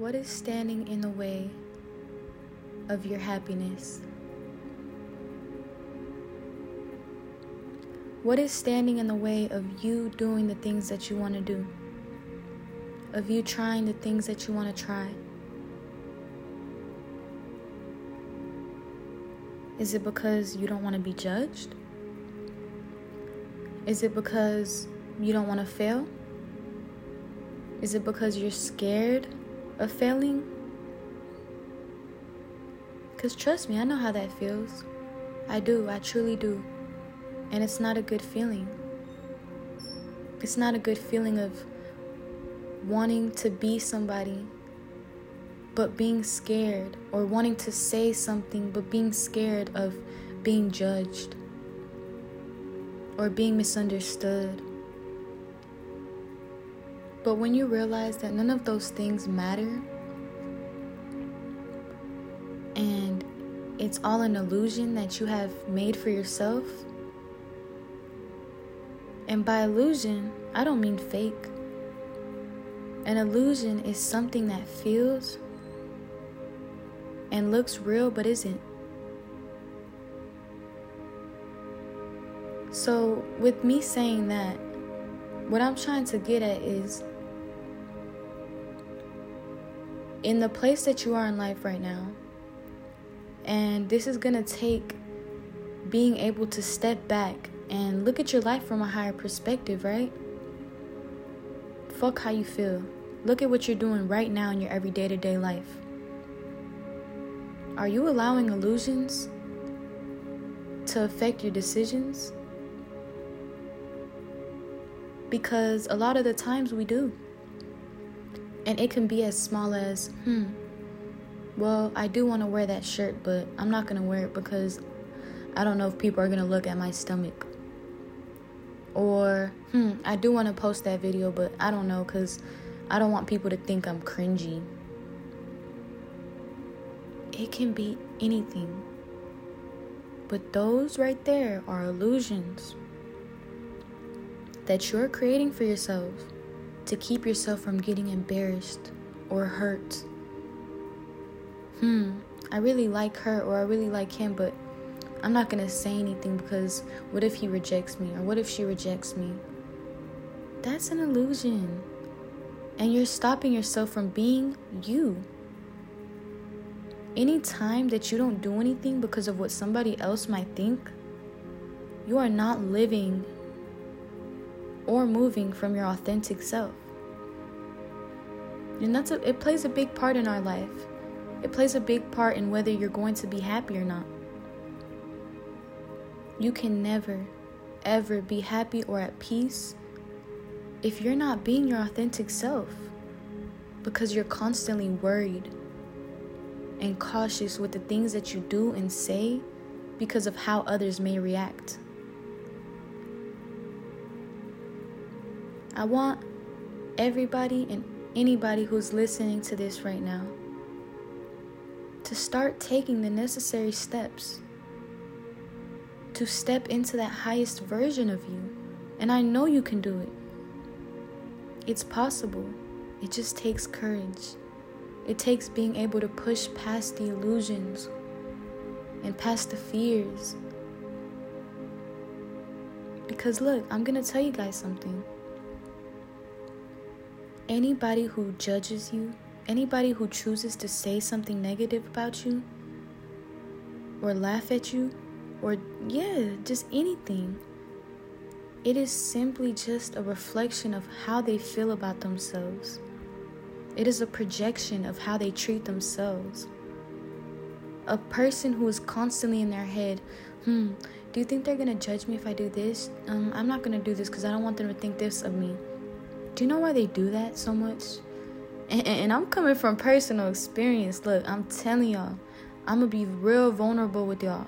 What is standing in the way of your happiness? What is standing in the way of you doing the things that you want to do? Of you trying the things that you want to try? Is it because you don't want to be judged? Is it because you don't want to fail? Is it because you're scared of failing? Because trust me, I know how that feels. I do, I truly do. And it's not a good feeling. It's not a good feeling of wanting to be somebody but being scared, or wanting to say something but being scared of being judged or being misunderstood. But when you realize that none of those things matter and it's all an illusion that you have made for yourself, and by illusion, I don't mean fake. An illusion is something that feels and looks real but isn't. So, with me saying that, what I'm trying to get at is in the place that you are in life right now, and this is going to take being able to step back and look at your life from a higher perspective, right? Fuck how you feel. Look at what you're doing right now in your everyday to day life. Are you allowing illusions to affect your decisions? Because a lot of the times we do. And it can be as small as, hmm, well, I do want to wear that shirt, but I'm not going to wear it because I don't know if people are going to look at my stomach. Or, hmm, I do want to post that video, but I don't know because I don't want people to think I'm cringy. It can be anything. But those right there are illusions that you're creating for yourself to keep yourself from getting embarrassed or hurt. Hmm, I really like her or I really like him, but I'm not gonna say anything because what if he rejects me or what if she rejects me? That's an illusion. And you're stopping yourself from being you. Any time that you don't do anything because of what somebody else might think, you are not living or moving from your authentic self. And that's a, it plays a big part in our life. It plays a big part in whether you're going to be happy or not. You can never, ever be happy or at peace if you're not being your authentic self because you're constantly worried and cautious with the things that you do and say because of how others may react. I want everybody and anybody who's listening to this right now to start taking the necessary steps to step into that highest version of you. And I know you can do it. It's possible. It just takes courage. It takes being able to push past the illusions and past the fears. Because look, I'm going to tell you guys something. Anybody who judges you, anybody who chooses to say something negative about you, or laugh at you, or yeah, just anything. It is simply just a reflection of how they feel about themselves. It is a projection of how they treat themselves. A person who is constantly in their head, hmm, do you think they're gonna judge me if I do this? Um, I'm not gonna do this because I don't want them to think this of me. Do you know why they do that so much? And, and I'm coming from personal experience. Look, I'm telling y'all, I'm gonna be real vulnerable with y'all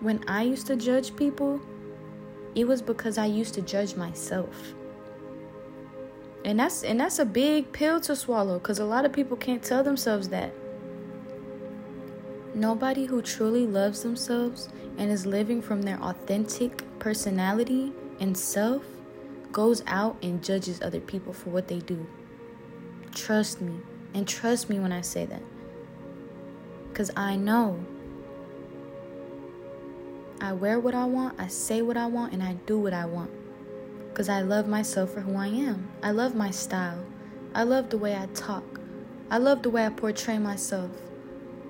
when I used to judge people, it was because I used to judge myself. And that's and that's a big pill to swallow cuz a lot of people can't tell themselves that. Nobody who truly loves themselves and is living from their authentic personality and self goes out and judges other people for what they do. Trust me. And trust me when I say that. Because I know. I wear what I want, I say what I want, and I do what I want. Because I love myself for who I am. I love my style. I love the way I talk. I love the way I portray myself.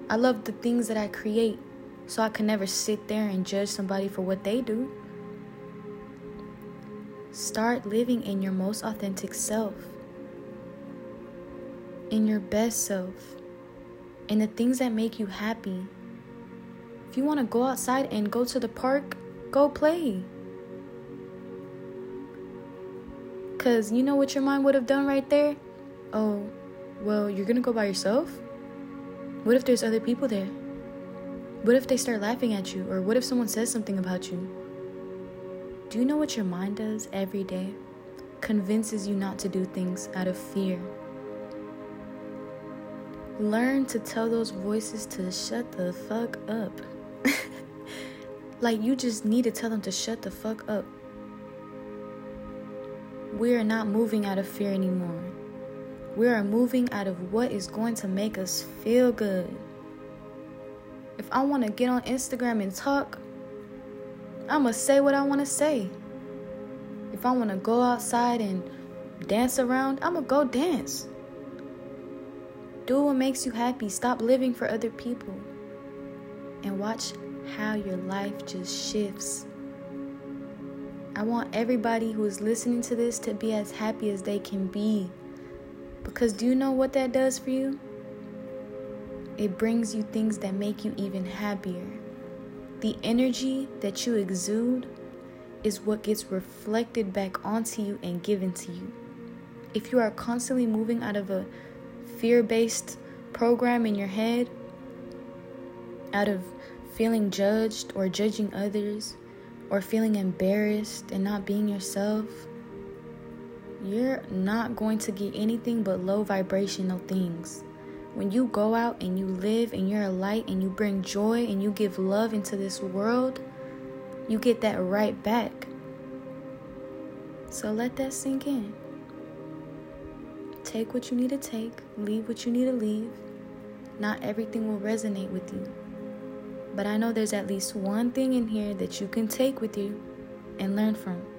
I love the things that I create. So I can never sit there and judge somebody for what they do. Start living in your most authentic self, in your best self, in the things that make you happy. If you want to go outside and go to the park, go play. Because you know what your mind would have done right there? Oh, well, you're going to go by yourself? What if there's other people there? What if they start laughing at you? Or what if someone says something about you? Do you know what your mind does every day? Convinces you not to do things out of fear. Learn to tell those voices to shut the fuck up. like you just need to tell them to shut the fuck up. We are not moving out of fear anymore. We are moving out of what is going to make us feel good. If I want to get on Instagram and talk, I'm going to say what I want to say. If I want to go outside and dance around, I'm going to go dance. Do what makes you happy. Stop living for other people. And watch how your life just shifts. I want everybody who is listening to this to be as happy as they can be. Because do you know what that does for you? It brings you things that make you even happier. The energy that you exude is what gets reflected back onto you and given to you. If you are constantly moving out of a fear based program in your head, out of feeling judged or judging others, or feeling embarrassed and not being yourself, you're not going to get anything but low vibrational things. When you go out and you live and you're a light and you bring joy and you give love into this world, you get that right back. So let that sink in. Take what you need to take, leave what you need to leave. Not everything will resonate with you. But I know there's at least one thing in here that you can take with you and learn from.